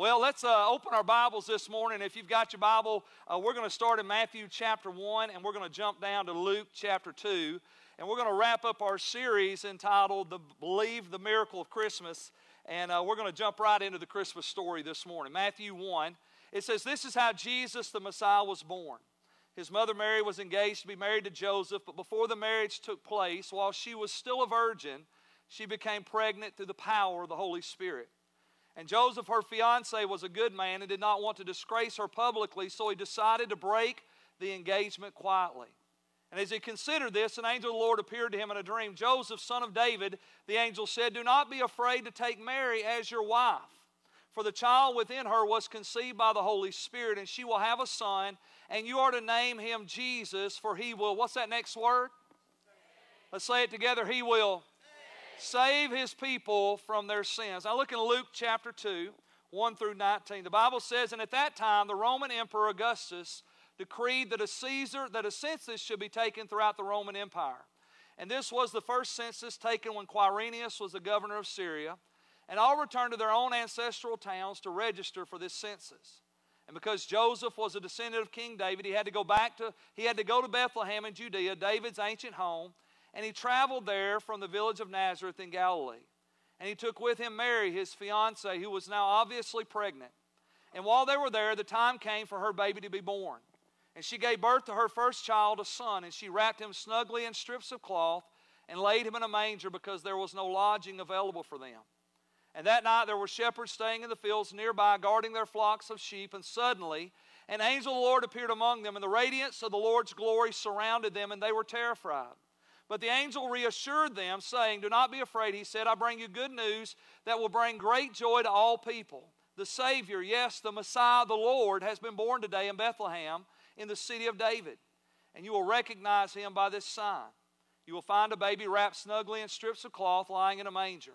Well, let's uh, open our Bibles this morning. If you've got your Bible, uh, we're going to start in Matthew chapter 1 and we're going to jump down to Luke chapter 2. And we're going to wrap up our series entitled the Believe the Miracle of Christmas. And uh, we're going to jump right into the Christmas story this morning. Matthew 1. It says, This is how Jesus the Messiah was born. His mother Mary was engaged to be married to Joseph, but before the marriage took place, while she was still a virgin, she became pregnant through the power of the Holy Spirit. And Joseph, her fiance, was a good man and did not want to disgrace her publicly, so he decided to break the engagement quietly. And as he considered this, an angel of the Lord appeared to him in a dream. Joseph, son of David, the angel said, Do not be afraid to take Mary as your wife, for the child within her was conceived by the Holy Spirit, and she will have a son, and you are to name him Jesus, for he will, what's that next word? Let's say it together. He will save his people from their sins. Now look in Luke chapter 2, 1 through 19. The Bible says, And at that time the Roman Emperor Augustus decreed that a Caesar, that a census should be taken throughout the Roman Empire. And this was the first census taken when Quirinius was the governor of Syria. And all returned to their own ancestral towns to register for this census. And because Joseph was a descendant of King David, he had to go back to he had to go to Bethlehem in Judea, David's ancient home, and he traveled there from the village of Nazareth in Galilee. And he took with him Mary, his fiancee, who was now obviously pregnant. And while they were there, the time came for her baby to be born. And she gave birth to her first child, a son, and she wrapped him snugly in strips of cloth and laid him in a manger because there was no lodging available for them. And that night there were shepherds staying in the fields nearby, guarding their flocks of sheep. And suddenly an angel of the Lord appeared among them, and the radiance of the Lord's glory surrounded them, and they were terrified. But the angel reassured them, saying, Do not be afraid. He said, I bring you good news that will bring great joy to all people. The Savior, yes, the Messiah, the Lord, has been born today in Bethlehem in the city of David. And you will recognize him by this sign. You will find a baby wrapped snugly in strips of cloth lying in a manger.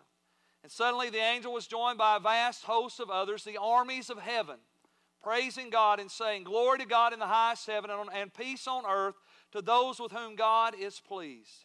And suddenly the angel was joined by a vast host of others, the armies of heaven, praising God and saying, Glory to God in the highest heaven and peace on earth to those with whom God is pleased.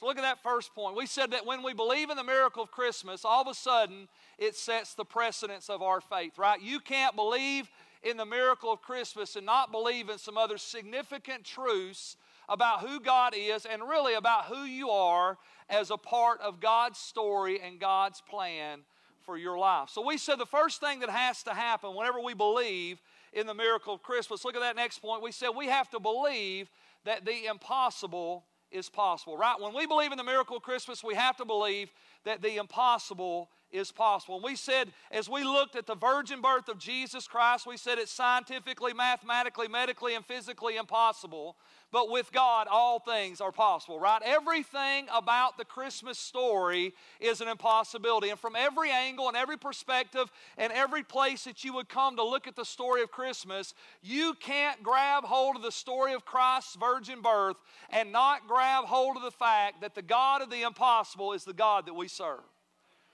So look at that first point. We said that when we believe in the miracle of Christmas, all of a sudden it sets the precedence of our faith, right? You can't believe in the miracle of Christmas and not believe in some other significant truths about who God is and really about who you are as a part of God's story and God's plan for your life. So we said the first thing that has to happen whenever we believe in the miracle of Christmas, look at that next point. We said we have to believe that the impossible is possible, right? When we believe in the miracle of Christmas, we have to believe that the impossible is possible. And we said, as we looked at the virgin birth of Jesus Christ, we said it's scientifically, mathematically, medically, and physically impossible. But with God, all things are possible, right? Everything about the Christmas story is an impossibility. And from every angle and every perspective and every place that you would come to look at the story of Christmas, you can't grab hold of the story of Christ's virgin birth and not grab hold of the fact that the God of the impossible is the God that we serve,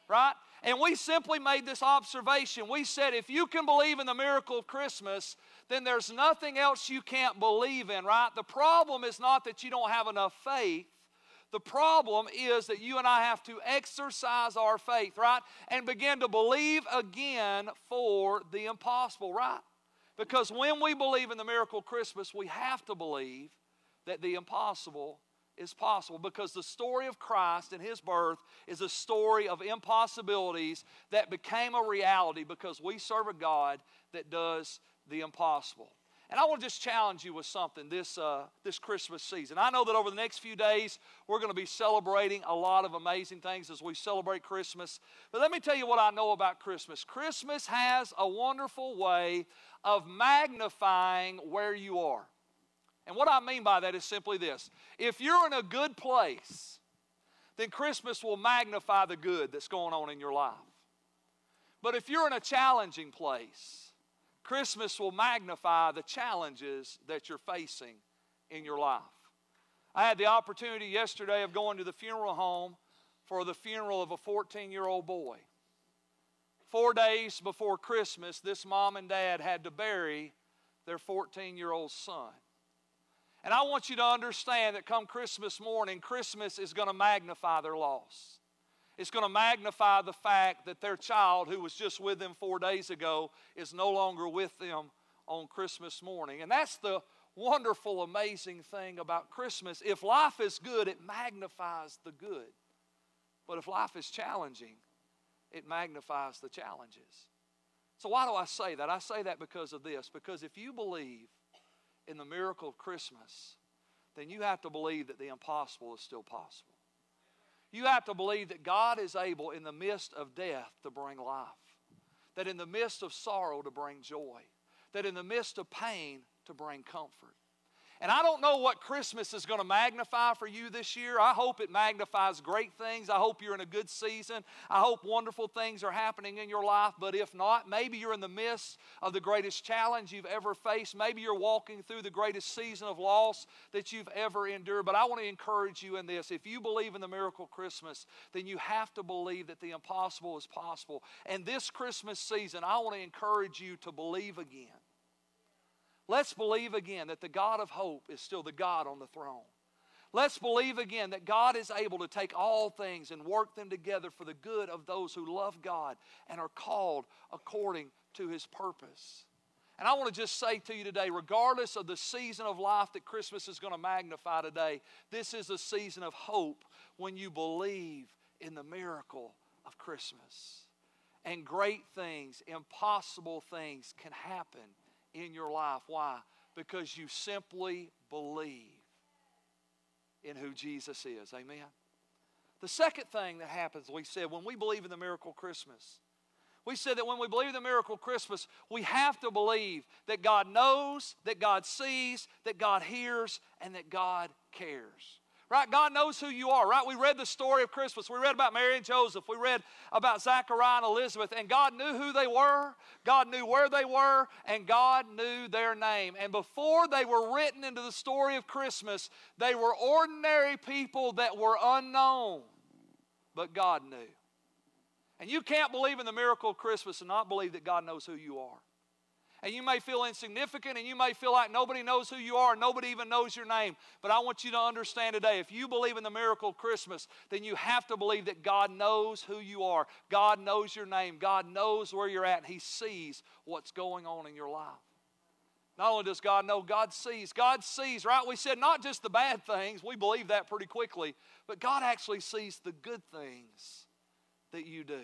right? And we simply made this observation. We said, if you can believe in the miracle of Christmas, then there's nothing else you can't believe in, right? The problem is not that you don't have enough faith. The problem is that you and I have to exercise our faith, right? And begin to believe again for the impossible, right? Because when we believe in the miracle of Christmas, we have to believe that the impossible is possible because the story of Christ and his birth is a story of impossibilities that became a reality because we serve a God that does the impossible. And I want to just challenge you with something this, uh, this Christmas season. I know that over the next few days, we're going to be celebrating a lot of amazing things as we celebrate Christmas. But let me tell you what I know about Christmas Christmas has a wonderful way of magnifying where you are. And what I mean by that is simply this if you're in a good place, then Christmas will magnify the good that's going on in your life. But if you're in a challenging place, Christmas will magnify the challenges that you're facing in your life. I had the opportunity yesterday of going to the funeral home for the funeral of a 14 year old boy. Four days before Christmas, this mom and dad had to bury their 14 year old son. And I want you to understand that come Christmas morning, Christmas is going to magnify their loss. It's going to magnify the fact that their child, who was just with them four days ago, is no longer with them on Christmas morning. And that's the wonderful, amazing thing about Christmas. If life is good, it magnifies the good. But if life is challenging, it magnifies the challenges. So, why do I say that? I say that because of this. Because if you believe in the miracle of Christmas, then you have to believe that the impossible is still possible. You have to believe that God is able, in the midst of death, to bring life, that in the midst of sorrow, to bring joy, that in the midst of pain, to bring comfort. And I don't know what Christmas is going to magnify for you this year. I hope it magnifies great things. I hope you're in a good season. I hope wonderful things are happening in your life. But if not, maybe you're in the midst of the greatest challenge you've ever faced. Maybe you're walking through the greatest season of loss that you've ever endured. But I want to encourage you in this. If you believe in the miracle Christmas, then you have to believe that the impossible is possible. And this Christmas season, I want to encourage you to believe again. Let's believe again that the God of hope is still the God on the throne. Let's believe again that God is able to take all things and work them together for the good of those who love God and are called according to his purpose. And I want to just say to you today, regardless of the season of life that Christmas is going to magnify today, this is a season of hope when you believe in the miracle of Christmas. And great things, impossible things can happen in your life. Why? Because you simply believe in who Jesus is. Amen. The second thing that happens, we said, when we believe in the miracle Christmas, we said that when we believe in the miracle Christmas, we have to believe that God knows, that God sees, that God hears, and that God cares. Right? God knows who you are, right? We read the story of Christmas. We read about Mary and Joseph. We read about Zachariah and Elizabeth. And God knew who they were, God knew where they were, and God knew their name. And before they were written into the story of Christmas, they were ordinary people that were unknown, but God knew. And you can't believe in the miracle of Christmas and not believe that God knows who you are and you may feel insignificant and you may feel like nobody knows who you are nobody even knows your name. But I want you to understand today if you believe in the miracle of Christmas, then you have to believe that God knows who you are. God knows your name. God knows where you're at. He sees what's going on in your life. Not only does God know, God sees. God sees, right? We said not just the bad things, we believe that pretty quickly, but God actually sees the good things that you do.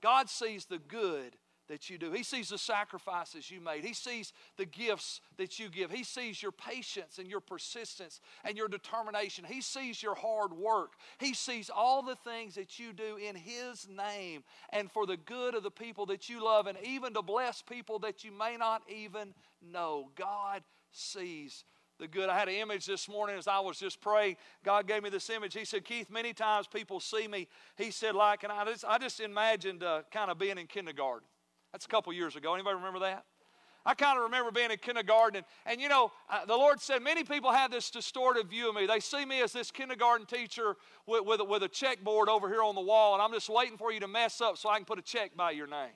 God sees the good that you do. He sees the sacrifices you made. He sees the gifts that you give. He sees your patience and your persistence and your determination. He sees your hard work. He sees all the things that you do in His name and for the good of the people that you love and even to bless people that you may not even know. God sees the good. I had an image this morning as I was just praying. God gave me this image. He said, Keith, many times people see me. He said, like, and I just, I just imagined uh, kind of being in kindergarten. That's a couple years ago. Anybody remember that? I kind of remember being in kindergarten, and, and you know, uh, the Lord said many people have this distorted view of me. They see me as this kindergarten teacher with, with, with a checkboard over here on the wall, and I'm just waiting for you to mess up so I can put a check by your name.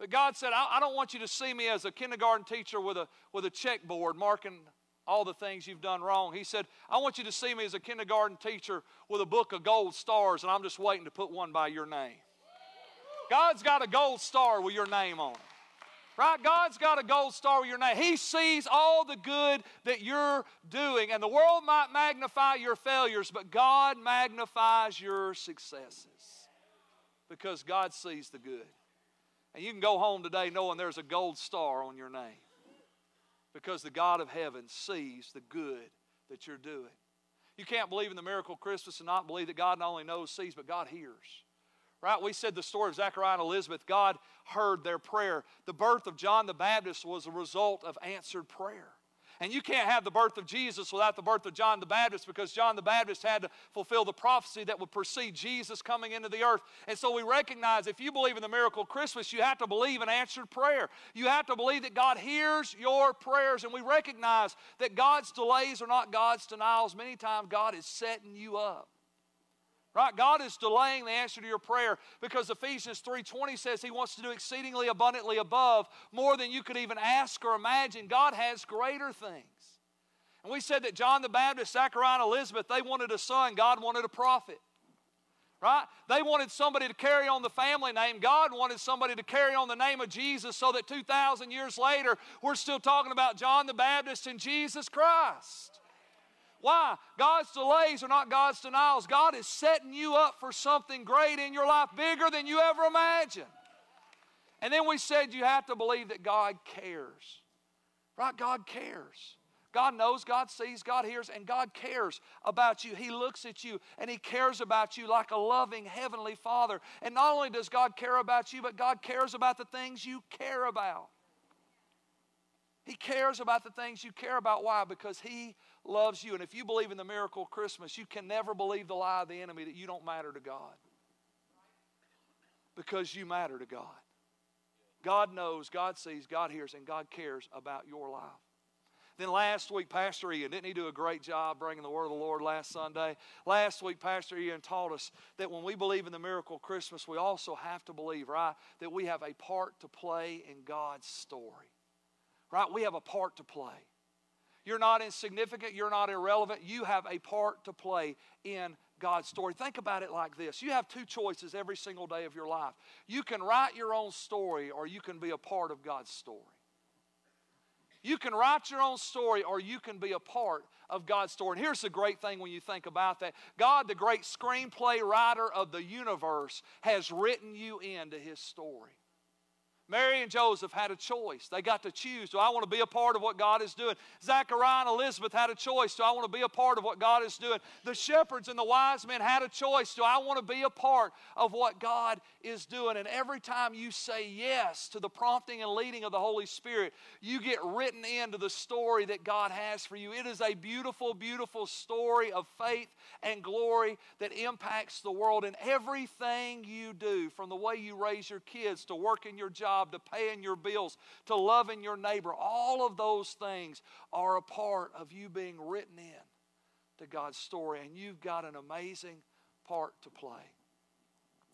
But God said, I, I don't want you to see me as a kindergarten teacher with a, with a checkboard marking all the things you've done wrong. He said, I want you to see me as a kindergarten teacher with a book of gold stars, and I'm just waiting to put one by your name. God's got a gold star with your name on it. Right? God's got a gold star with your name. He sees all the good that you're doing. And the world might magnify your failures, but God magnifies your successes because God sees the good. And you can go home today knowing there's a gold star on your name because the God of heaven sees the good that you're doing. You can't believe in the miracle of Christmas and not believe that God not only knows, sees, but God hears. Right? We said the story of Zechariah and Elizabeth. God heard their prayer. The birth of John the Baptist was a result of answered prayer. And you can't have the birth of Jesus without the birth of John the Baptist because John the Baptist had to fulfill the prophecy that would precede Jesus coming into the earth. And so we recognize if you believe in the miracle of Christmas, you have to believe in answered prayer. You have to believe that God hears your prayers. And we recognize that God's delays are not God's denials. Many times God is setting you up. Right? God is delaying the answer to your prayer because Ephesians 3:20 says he wants to do exceedingly abundantly above more than you could even ask or imagine. God has greater things. And we said that John the Baptist, Zachariah, and Elizabeth, they wanted a son, God wanted a prophet. Right? They wanted somebody to carry on the family name. God wanted somebody to carry on the name of Jesus so that 2,000 years later, we're still talking about John the Baptist and Jesus Christ. Why? God's delays are not God's denials. God is setting you up for something great in your life, bigger than you ever imagined. And then we said you have to believe that God cares. Right? God cares. God knows, God sees, God hears, and God cares about you. He looks at you and He cares about you like a loving Heavenly Father. And not only does God care about you, but God cares about the things you care about. He cares about the things you care about. Why? Because He loves you. And if you believe in the miracle of Christmas, you can never believe the lie of the enemy that you don't matter to God. Because you matter to God. God knows, God sees, God hears, and God cares about your life. Then last week, Pastor Ian, didn't he do a great job bringing the word of the Lord last Sunday? Last week, Pastor Ian taught us that when we believe in the miracle of Christmas, we also have to believe, right, that we have a part to play in God's story. Right? We have a part to play. You're not insignificant. You're not irrelevant. You have a part to play in God's story. Think about it like this you have two choices every single day of your life. You can write your own story, or you can be a part of God's story. You can write your own story, or you can be a part of God's story. And here's the great thing when you think about that God, the great screenplay writer of the universe, has written you into his story. Mary and Joseph had a choice. They got to choose. Do I want to be a part of what God is doing? Zachariah and Elizabeth had a choice. Do I want to be a part of what God is doing? The shepherds and the wise men had a choice. Do I want to be a part of what God is doing? And every time you say yes to the prompting and leading of the Holy Spirit, you get written into the story that God has for you. It is a beautiful, beautiful story of faith and glory that impacts the world. And everything you do, from the way you raise your kids to working your job, job, to paying your bills, to loving your neighbor. All of those things are a part of you being written in to God's story, and you've got an amazing part to play.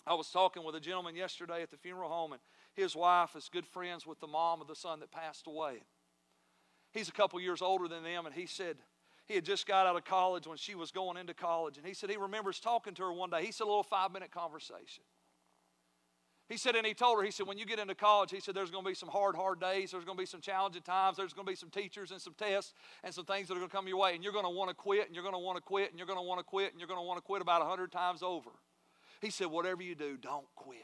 I was talking with a gentleman yesterday at the funeral home, and his wife is good friends with the mom of the son that passed away. He's a couple years older than them, and he said, he had just got out of college when she was going into college. And he said he remembers talking to her one day. He said a little five minute conversation. He said, and he told her, he said, when you get into college, he said, there's going to be some hard, hard days. There's going to be some challenging times. There's going to be some teachers and some tests and some things that are going to come your way. And you're going to want to quit, and you're going to want to quit, and you're going to want to quit, and you're going to want to quit about a 100 times over. He said, whatever you do, don't quit.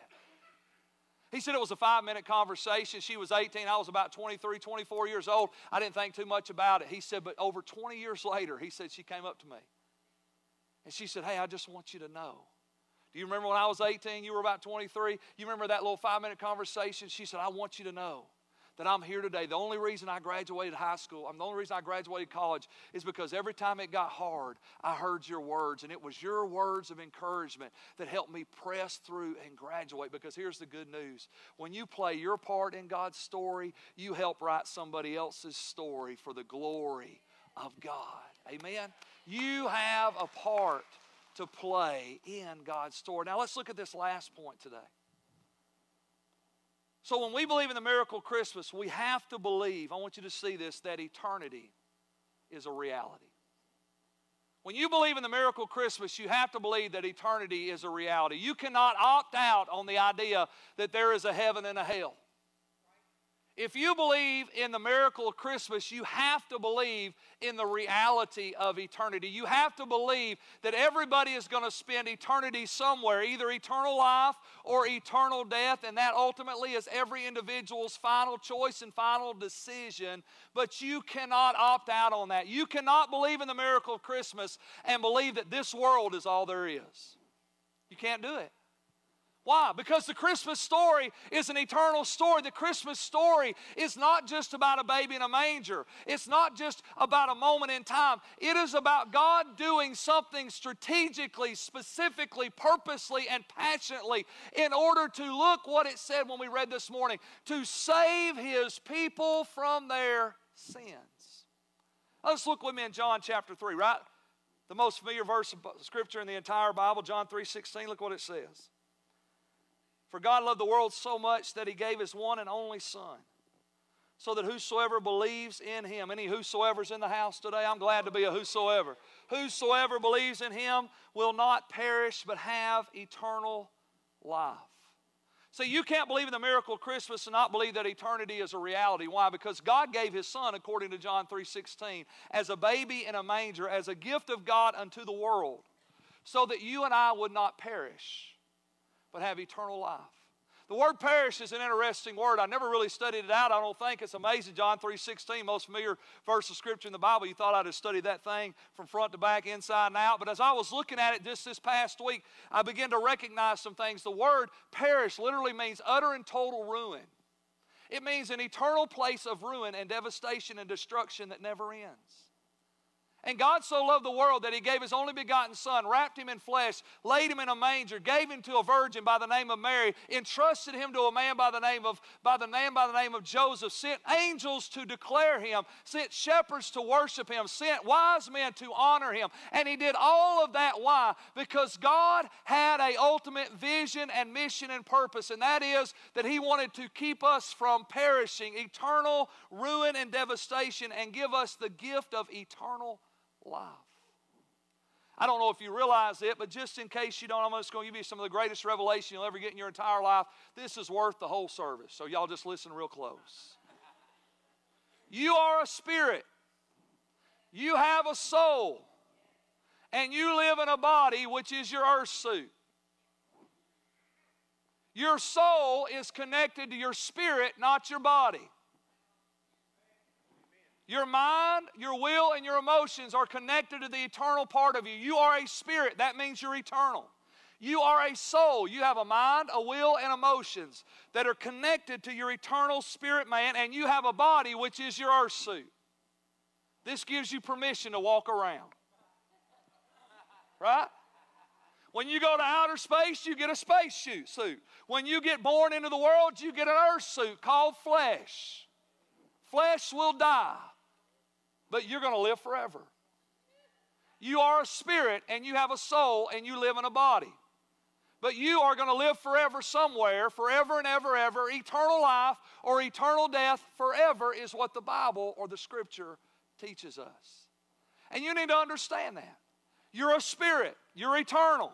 He said it was a five minute conversation. She was 18. I was about 23, 24 years old. I didn't think too much about it. He said, but over 20 years later, he said, she came up to me. And she said, Hey, I just want you to know do you remember when I was 18, you were about 23? You remember that little five minute conversation? She said, I want you to know that I'm here today. The only reason I graduated high school, I'm the only reason I graduated college is because every time it got hard, I heard your words. And it was your words of encouragement that helped me press through and graduate. Because here's the good news when you play your part in God's story, you help write somebody else's story for the glory of God. Amen? You have a part to play in God's story. Now let's look at this last point today. So when we believe in the miracle Christmas, we have to believe, I want you to see this, that eternity is a reality. When you believe in the miracle Christmas, you have to believe that eternity is a reality. You cannot opt out on the idea that there is a heaven and a hell. If you believe in the miracle of Christmas, you have to believe in the reality of eternity. You have to believe that everybody is going to spend eternity somewhere, either eternal life or eternal death, and that ultimately is every individual's final choice and final decision. But you cannot opt out on that. You cannot believe in the miracle of Christmas and believe that this world is all there is. You can't do it. Why? Because the Christmas story is an eternal story. The Christmas story is not just about a baby in a manger, it's not just about a moment in time. It is about God doing something strategically, specifically, purposely, and passionately in order to look what it said when we read this morning to save His people from their sins. Let's look with me in John chapter 3, right? The most familiar verse of Scripture in the entire Bible, John 3 16. Look what it says. For God loved the world so much that he gave his one and only Son, so that whosoever believes in him, any whosoever's in the house today, I'm glad to be a whosoever. Whosoever believes in him will not perish but have eternal life. See, you can't believe in the miracle of Christmas and not believe that eternity is a reality. Why? Because God gave His Son, according to John 3.16, as a baby in a manger, as a gift of God unto the world, so that you and I would not perish, but have eternal life. The word perish is an interesting word. I never really studied it out. I don't think it's amazing. John 3.16, most familiar verse of Scripture in the Bible. You thought I'd have studied that thing from front to back, inside and out. But as I was looking at it just this past week, I began to recognize some things. The word perish literally means utter and total ruin. It means an eternal place of ruin and devastation and destruction that never ends. And God so loved the world that he gave his only begotten Son, wrapped him in flesh, laid him in a manger, gave him to a virgin by the name of Mary, entrusted him to a man by the name of, by the name by the name of Joseph, sent angels to declare him, sent shepherds to worship him, sent wise men to honor him. And he did all of that. Why? Because God had a ultimate vision and mission and purpose, and that is that he wanted to keep us from perishing, eternal ruin and devastation, and give us the gift of eternal life. I don't know if you realize it, but just in case you don't, I'm just going to give you some of the greatest revelation you'll ever get in your entire life. This is worth the whole service. So, y'all just listen real close. You are a spirit, you have a soul, and you live in a body which is your earth suit. Your soul is connected to your spirit, not your body. Your mind, your will, and your emotions are connected to the eternal part of you. You are a spirit. That means you're eternal. You are a soul. You have a mind, a will, and emotions that are connected to your eternal spirit man, and you have a body which is your earth suit. This gives you permission to walk around. Right? When you go to outer space, you get a space suit. When you get born into the world, you get an earth suit called flesh. Flesh will die but you're going to live forever. You are a spirit and you have a soul and you live in a body. But you are going to live forever somewhere, forever and ever, ever. Eternal life or eternal death forever is what the Bible or the Scripture teaches us. And you need to understand that. You're a spirit, you're eternal.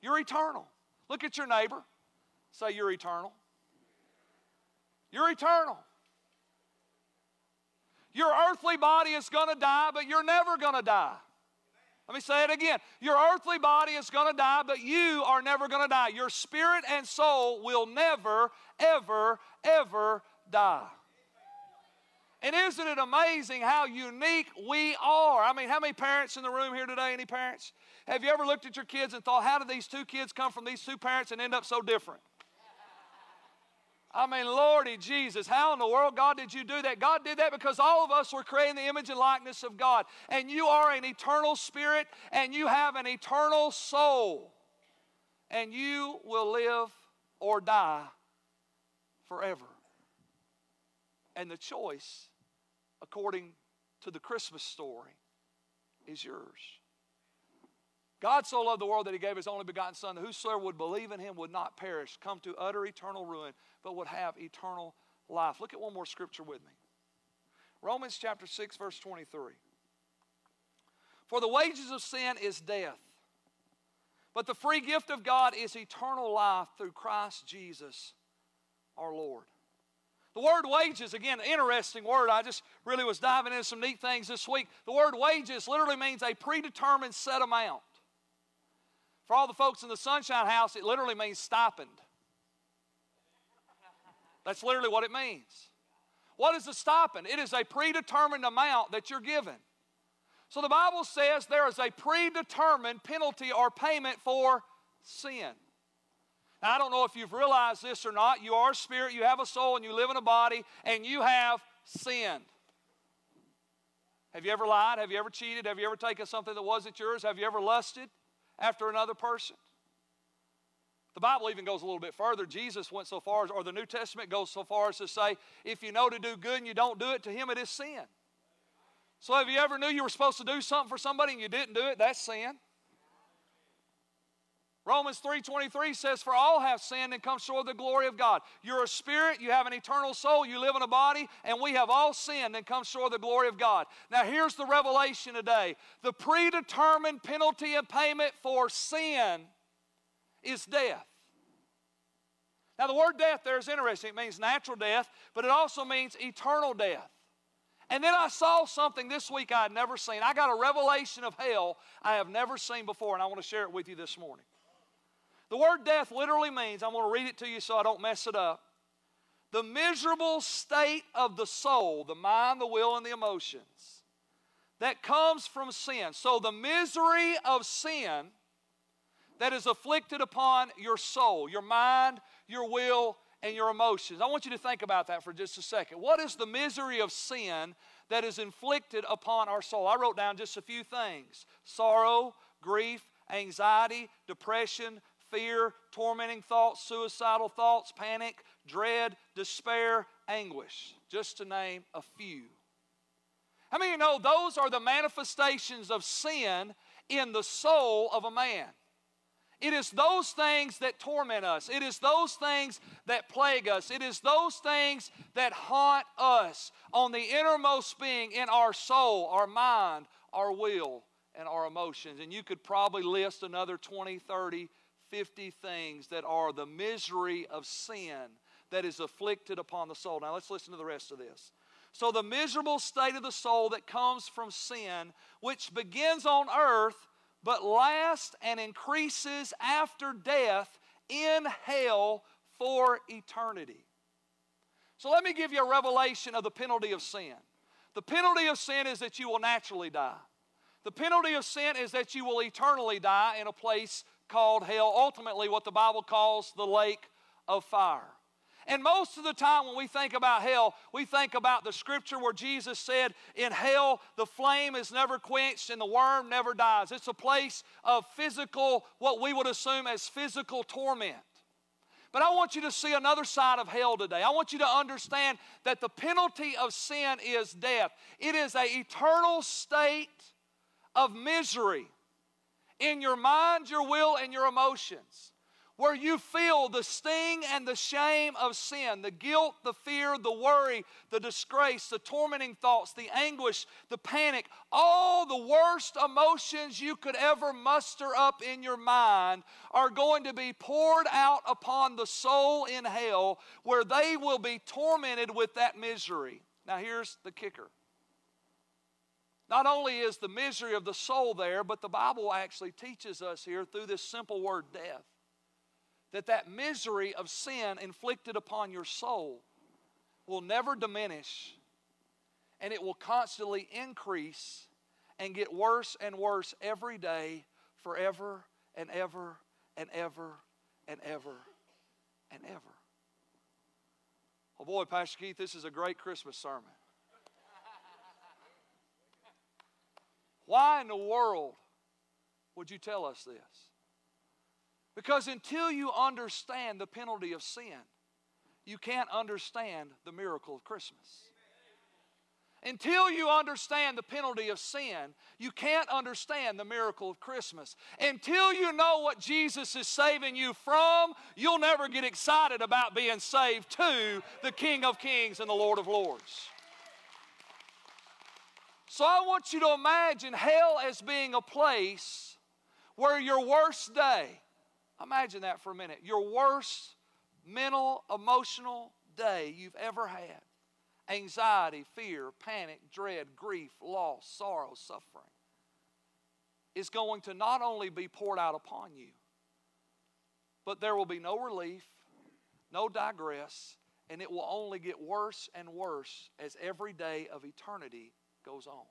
You're eternal. Look at your neighbor. Say, You're eternal. You're eternal. Your earthly body is going to die, but you're never going to die. Let me say it again. Your earthly body is going to die, but you are never going to die. Your spirit and soul will never, ever, ever die. And isn't it amazing how unique we are? I mean, how many parents in the room here today? Any parents? Have you ever looked at your kids and thought, how did these two kids come from these two parents and end up so different? I mean, Lordy Jesus, how in the world, God, did you do that? God did that because all of us were created in the image and likeness of God. And you are an eternal spirit and you have an eternal soul. And you will live or die forever. And the choice, according to the Christmas story, is yours. God so loved the world that he gave his only begotten Son, that whosoever would believe in him would not perish, come to utter eternal ruin, but would have eternal life. Look at one more scripture with me Romans chapter 6, verse 23. For the wages of sin is death, but the free gift of God is eternal life through Christ Jesus our Lord. The word wages, again, interesting word. I just really was diving into some neat things this week. The word wages literally means a predetermined set amount. For all the folks in the Sunshine House, it literally means stipend. That's literally what it means. What is a stipend? It is a predetermined amount that you're given. So the Bible says there is a predetermined penalty or payment for sin. Now, I don't know if you've realized this or not. You are spirit, you have a soul, and you live in a body, and you have sinned. Have you ever lied? Have you ever cheated? Have you ever taken something that wasn't yours? Have you ever lusted after another person? The Bible even goes a little bit further. Jesus went so far, as, or the New Testament goes so far as to say, if you know to do good and you don't do it, to him it is sin. So have you ever knew you were supposed to do something for somebody and you didn't do it? That's sin. Romans 3:23 says, For all have sinned and come short of the glory of God. You're a spirit, you have an eternal soul, you live in a body, and we have all sinned and come short of the glory of God. Now here's the revelation today. The predetermined penalty and payment for sin is death. Now, the word death there is interesting. It means natural death, but it also means eternal death. And then I saw something this week I had never seen. I got a revelation of hell I have never seen before, and I want to share it with you this morning. The word death literally means, I'm going to read it to you so I don't mess it up. The miserable state of the soul, the mind, the will, and the emotions that comes from sin. So the misery of sin that is afflicted upon your soul, your mind, your will, and your emotions. I want you to think about that for just a second. What is the misery of sin that is inflicted upon our soul? I wrote down just a few things sorrow, grief, anxiety, depression, fear, tormenting thoughts, suicidal thoughts, panic, dread, despair, anguish, just to name a few. How many you know those are the manifestations of sin in the soul of a man? It is those things that torment us. It is those things that plague us. It is those things that haunt us on the innermost being in our soul, our mind, our will, and our emotions. And you could probably list another 20, 30, 50 things that are the misery of sin that is afflicted upon the soul. Now let's listen to the rest of this. So, the miserable state of the soul that comes from sin, which begins on earth but lasts and increases after death in hell for eternity. So let me give you a revelation of the penalty of sin. The penalty of sin is that you will naturally die. The penalty of sin is that you will eternally die in a place called hell, ultimately, what the Bible calls the lake of fire. And most of the time, when we think about hell, we think about the scripture where Jesus said, In hell, the flame is never quenched and the worm never dies. It's a place of physical, what we would assume as physical torment. But I want you to see another side of hell today. I want you to understand that the penalty of sin is death, it is an eternal state of misery in your mind, your will, and your emotions where you feel the sting and the shame of sin, the guilt, the fear, the worry, the disgrace, the tormenting thoughts, the anguish, the panic, all the worst emotions you could ever muster up in your mind are going to be poured out upon the soul in hell where they will be tormented with that misery. Now, here's the kicker. Not only is the misery of the soul there, but the Bible actually teaches us here through this simple word death that that misery of sin inflicted upon your soul will never diminish and it will constantly increase and get worse and worse every day forever and ever and ever and ever and ever. Oh boy, Pastor Keith, this is a great Christmas sermon. Why in the world would you tell us this? Because until you understand the penalty of sin, you can't understand the miracle of Christmas. Until you understand the penalty of sin, you can't understand the miracle of Christmas. Until you know what Jesus is saving you from, you'll never get excited about being saved to the King of Kings and the Lord of Lords. So I want you to imagine hell as being a place where your worst day, Imagine that for a minute. Your worst mental, emotional day you've ever had anxiety, fear, panic, dread, grief, loss, sorrow, suffering is going to not only be poured out upon you, but there will be no relief, no digress, and it will only get worse and worse as every day of eternity goes on.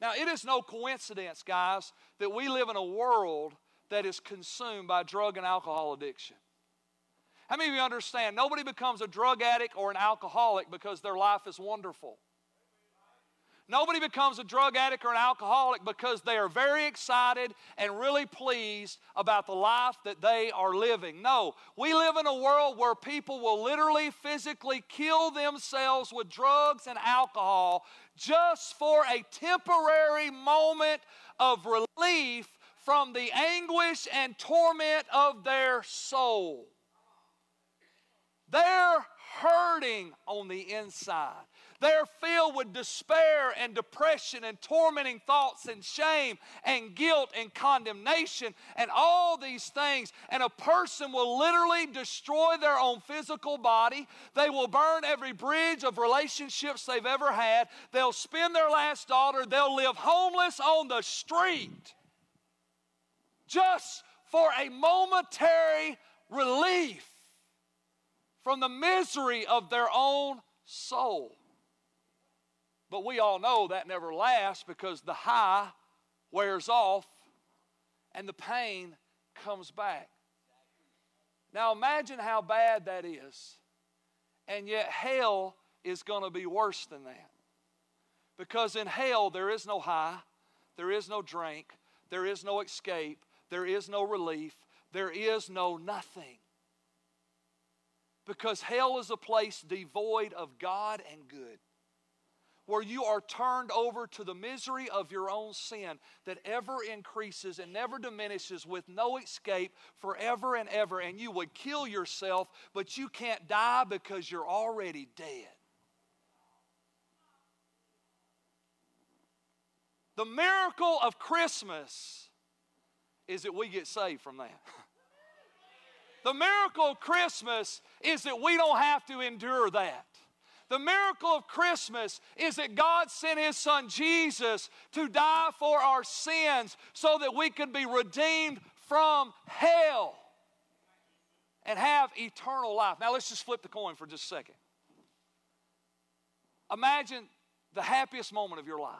Now, it is no coincidence, guys, that we live in a world that is consumed by drug and alcohol addiction. How many of you understand? Nobody becomes a drug addict or an alcoholic because their life is wonderful. Nobody becomes a drug addict or an alcoholic because they are very excited and really pleased about the life that they are living. No, we live in a world where people will literally physically kill themselves with drugs and alcohol just for a temporary moment of relief from the anguish and torment of their soul. They're hurting on the inside. They're filled with despair and depression and tormenting thoughts and shame and guilt and condemnation and all these things. And a person will literally destroy their own physical body. They will burn every bridge of relationships they've ever had. They'll spend their last dollar. They'll live homeless on the street just for a momentary relief from the misery of their own soul. But we all know that never lasts because the high wears off and the pain comes back. Now imagine how bad that is. And yet hell is going to be worse than that. Because in hell there is no high, there is no drink, there is no escape, there is no relief, there is no nothing. Because hell is a place devoid of God and good where you are turned over to the misery of your own sin that ever increases and never diminishes with no escape forever and ever. And you would kill yourself, but you can't die because you're already dead. The miracle of Christmas is that we get saved from that. The miracle of Christmas is that we don't have to endure that. The miracle of Christmas is that God sent His Son Jesus to die for our sins so that we could be redeemed from hell and have eternal life. Now, let's just flip the coin for just a second. Imagine the happiest moment of your life.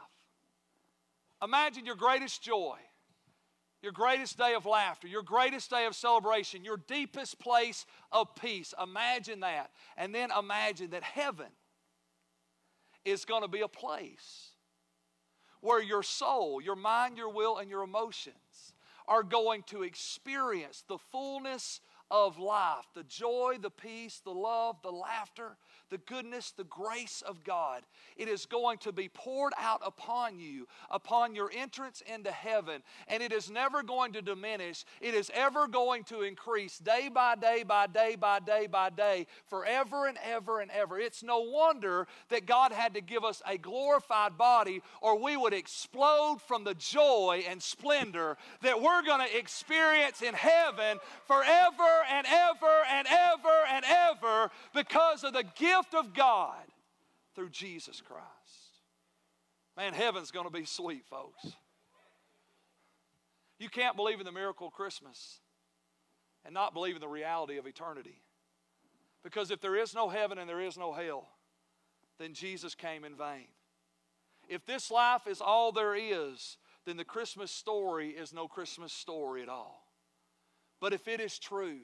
Imagine your greatest joy your greatest day of laughter, your greatest day of celebration, your deepest place of peace. Imagine that. And then imagine that heaven is going to be a place where your soul, your mind, your will, and your emotions are going to experience the fullness of life the joy, the peace, the love, the laughter, the goodness, the grace of God. It is going to be poured out upon you, upon your entrance into heaven, and it is never going to diminish. It is ever going to increase day by day by day by day by day, forever and ever and ever. It's no wonder that God had to give us a glorified body, or we would explode from the joy and splendor that we're going to experience in heaven forever and ever and ever and ever because of the gift of God through Jesus Christ. Man, heaven's going to be sweet, folks. You can't believe in the miracle of Christmas and not believe in the reality of eternity. Because if there is no heaven and there is no hell, then Jesus came in vain. If this life is all there is, then the Christmas story is no Christmas story at all. But if it is true,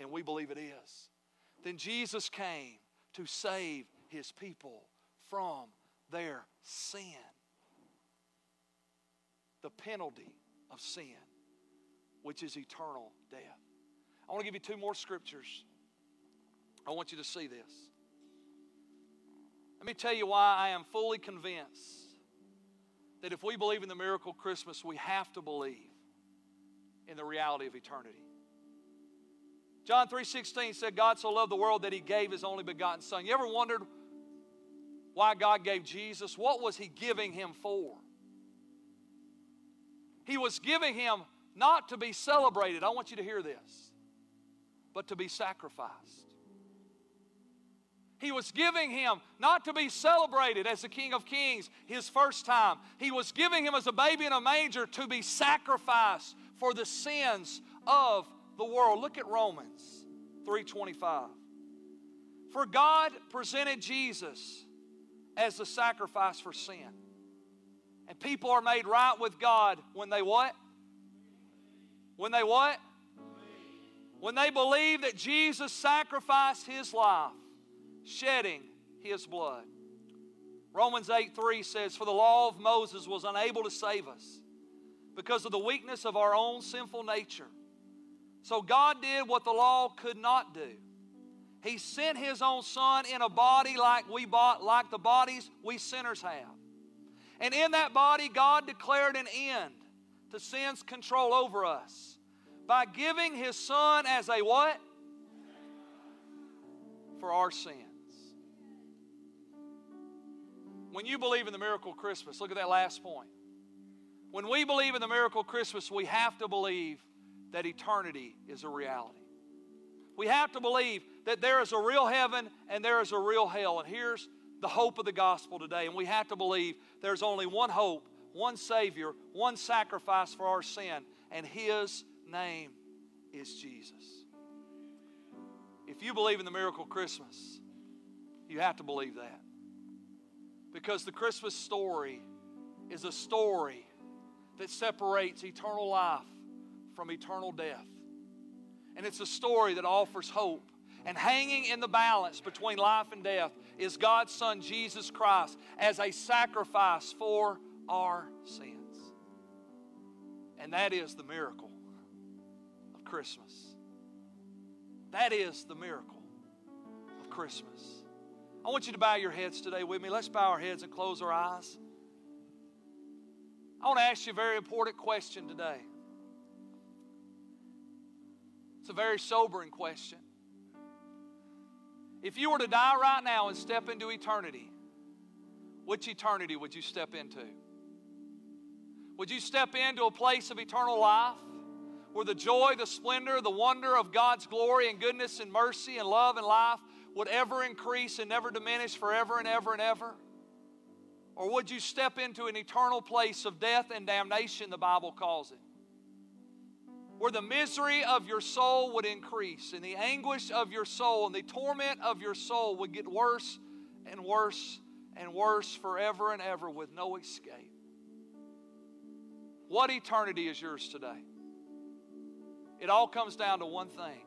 and we believe it is, then Jesus came to save his people from their sin. The penalty of sin, which is eternal death. I want to give you two more scriptures. I want you to see this. Let me tell you why I am fully convinced that if we believe in the miracle Christmas, we have to believe in the reality of eternity. John 3:16 said God so loved the world that he gave his only begotten son. You ever wondered why God gave Jesus? What was he giving him for? He was giving him not to be celebrated. I want you to hear this. But to be sacrificed. He was giving him not to be celebrated as the King of Kings his first time. He was giving him as a baby in a manger to be sacrificed for the sins of the world. Look at Romans 3:25. For God presented Jesus as the sacrifice for sin. And people are made right with God when they what? When they what? When they believe that Jesus sacrificed his life, shedding his blood. Romans 8 3 says, For the law of Moses was unable to save us because of the weakness of our own sinful nature. So God did what the law could not do. He sent his own son in a body like we bought, like the bodies we sinners have. And in that body, God declared an end to sin's control over us by giving his son as a what? For our sins. When you believe in the miracle Christmas, look at that last point. When we believe in the miracle Christmas, we have to believe that eternity is a reality. We have to believe that there is a real heaven and there is a real hell. And here's the hope of the gospel today. And we have to believe there's only one hope, one Savior, one sacrifice for our sin, and His name is Jesus. If you believe in the miracle Christmas, you have to believe that. Because the Christmas story is a story that separates eternal life from eternal death. And it's a story that offers hope. And hanging in the balance between life and death is God's Son, Jesus Christ, as a sacrifice for our sins. And that is the miracle of Christmas. That is the miracle of Christmas. I want you to bow your heads today with me. Let's bow our heads and close our eyes. I want to ask you a very important question today. It's a very sobering question. If you were to die right now and step into eternity, which eternity would you step into? Would you step into a place of eternal life where the joy, the splendor, the wonder of God's glory and goodness and mercy and love and life would ever increase and never diminish forever and ever and ever? Or would you step into an eternal place of death and damnation, the Bible calls it? Where the misery of your soul would increase, and the anguish of your soul, and the torment of your soul would get worse and worse and worse forever and ever with no escape. What eternity is yours today? It all comes down to one thing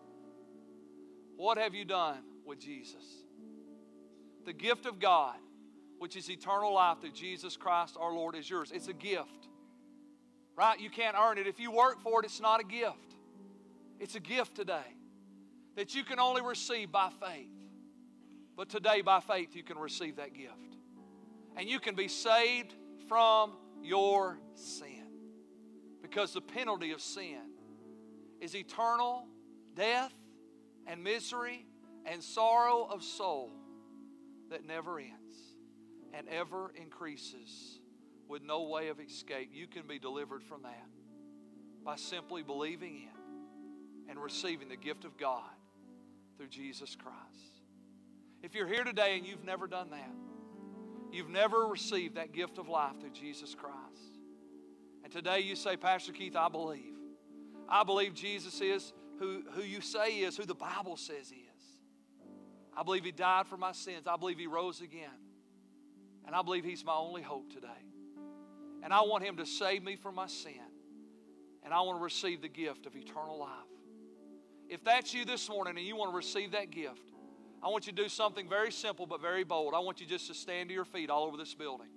What have you done with Jesus? The gift of God which is eternal life through Jesus Christ our Lord, is yours. It's a gift. Right? You can't earn it. If you work for it, it's not a gift. It's a gift today that you can only receive by faith. But today, by faith, you can receive that gift. And you can be saved from your sin. Because the penalty of sin is eternal death and misery and sorrow of soul that never ends and ever increases with no way of escape. You can be delivered from that by simply believing in and receiving the gift of God through Jesus Christ. If you're here today and you've never done that, you've never received that gift of life through Jesus Christ, and today you say, Pastor Keith, I believe. I believe Jesus is who, who you say is, who the Bible says he is. I believe he died for my sins. I believe he rose again. And I believe He's my only hope today. And I want Him to save me from my sin. And I want to receive the gift of eternal life. If that's you this morning and you want to receive that gift, I want you to do something very simple but very bold. I want you just to stand to your feet all over this building.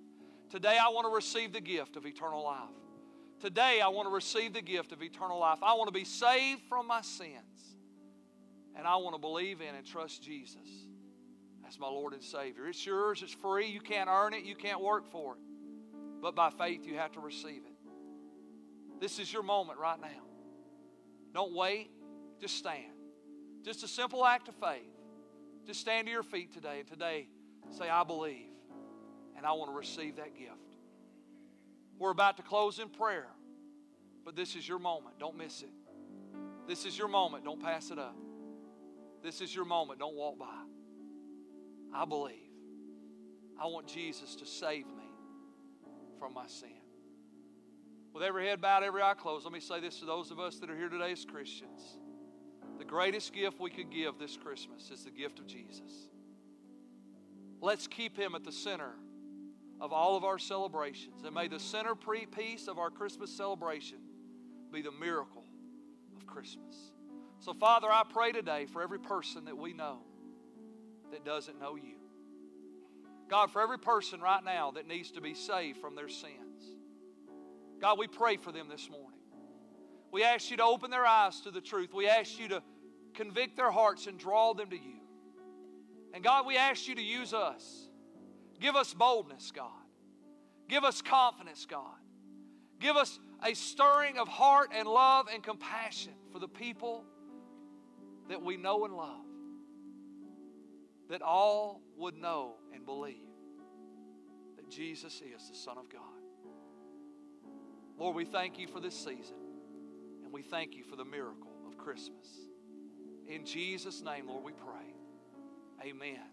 Today, I want to receive the gift of eternal life. Today, I want to receive the gift of eternal life. I want to be saved from my sins. And I want to believe in and trust Jesus that's my Lord and Savior. It's yours, it's free. You can't earn it, you can't work for it. But by faith, you have to receive it. This is your moment right now. Don't wait, just stand. Just a simple act of faith. Just stand to your feet today and today say, I believe, and I want to receive that gift. We're about to close in prayer, but this is your moment. Don't miss it. This is your moment. Don't pass it up. This is your moment. Don't walk by. I believe. I want Jesus to save me from my sin. With every head bowed, every eye closed, let me say this to those of us that are here today as Christians. The greatest gift we could give this Christmas is the gift of Jesus. Let's keep him at the center of all of our celebrations. And may the centerpiece of our Christmas celebration be the miracle of Christmas. So, Father, I pray today for every person that we know that doesn't know you. God, for every person right now that needs to be saved from their sins. God, we pray for them this morning. We ask you to open their eyes to the truth. We ask you to convict their hearts and draw them to you. And God, we ask you to use us. Give us boldness, God. Give us confidence, God. Give us a stirring of heart and love and compassion for the people that we know and love. That all would know and believe that Jesus is the Son of God. Lord, we thank you for this season, and we thank you for the miracle of Christmas. In Jesus' name, Lord, we pray. Amen.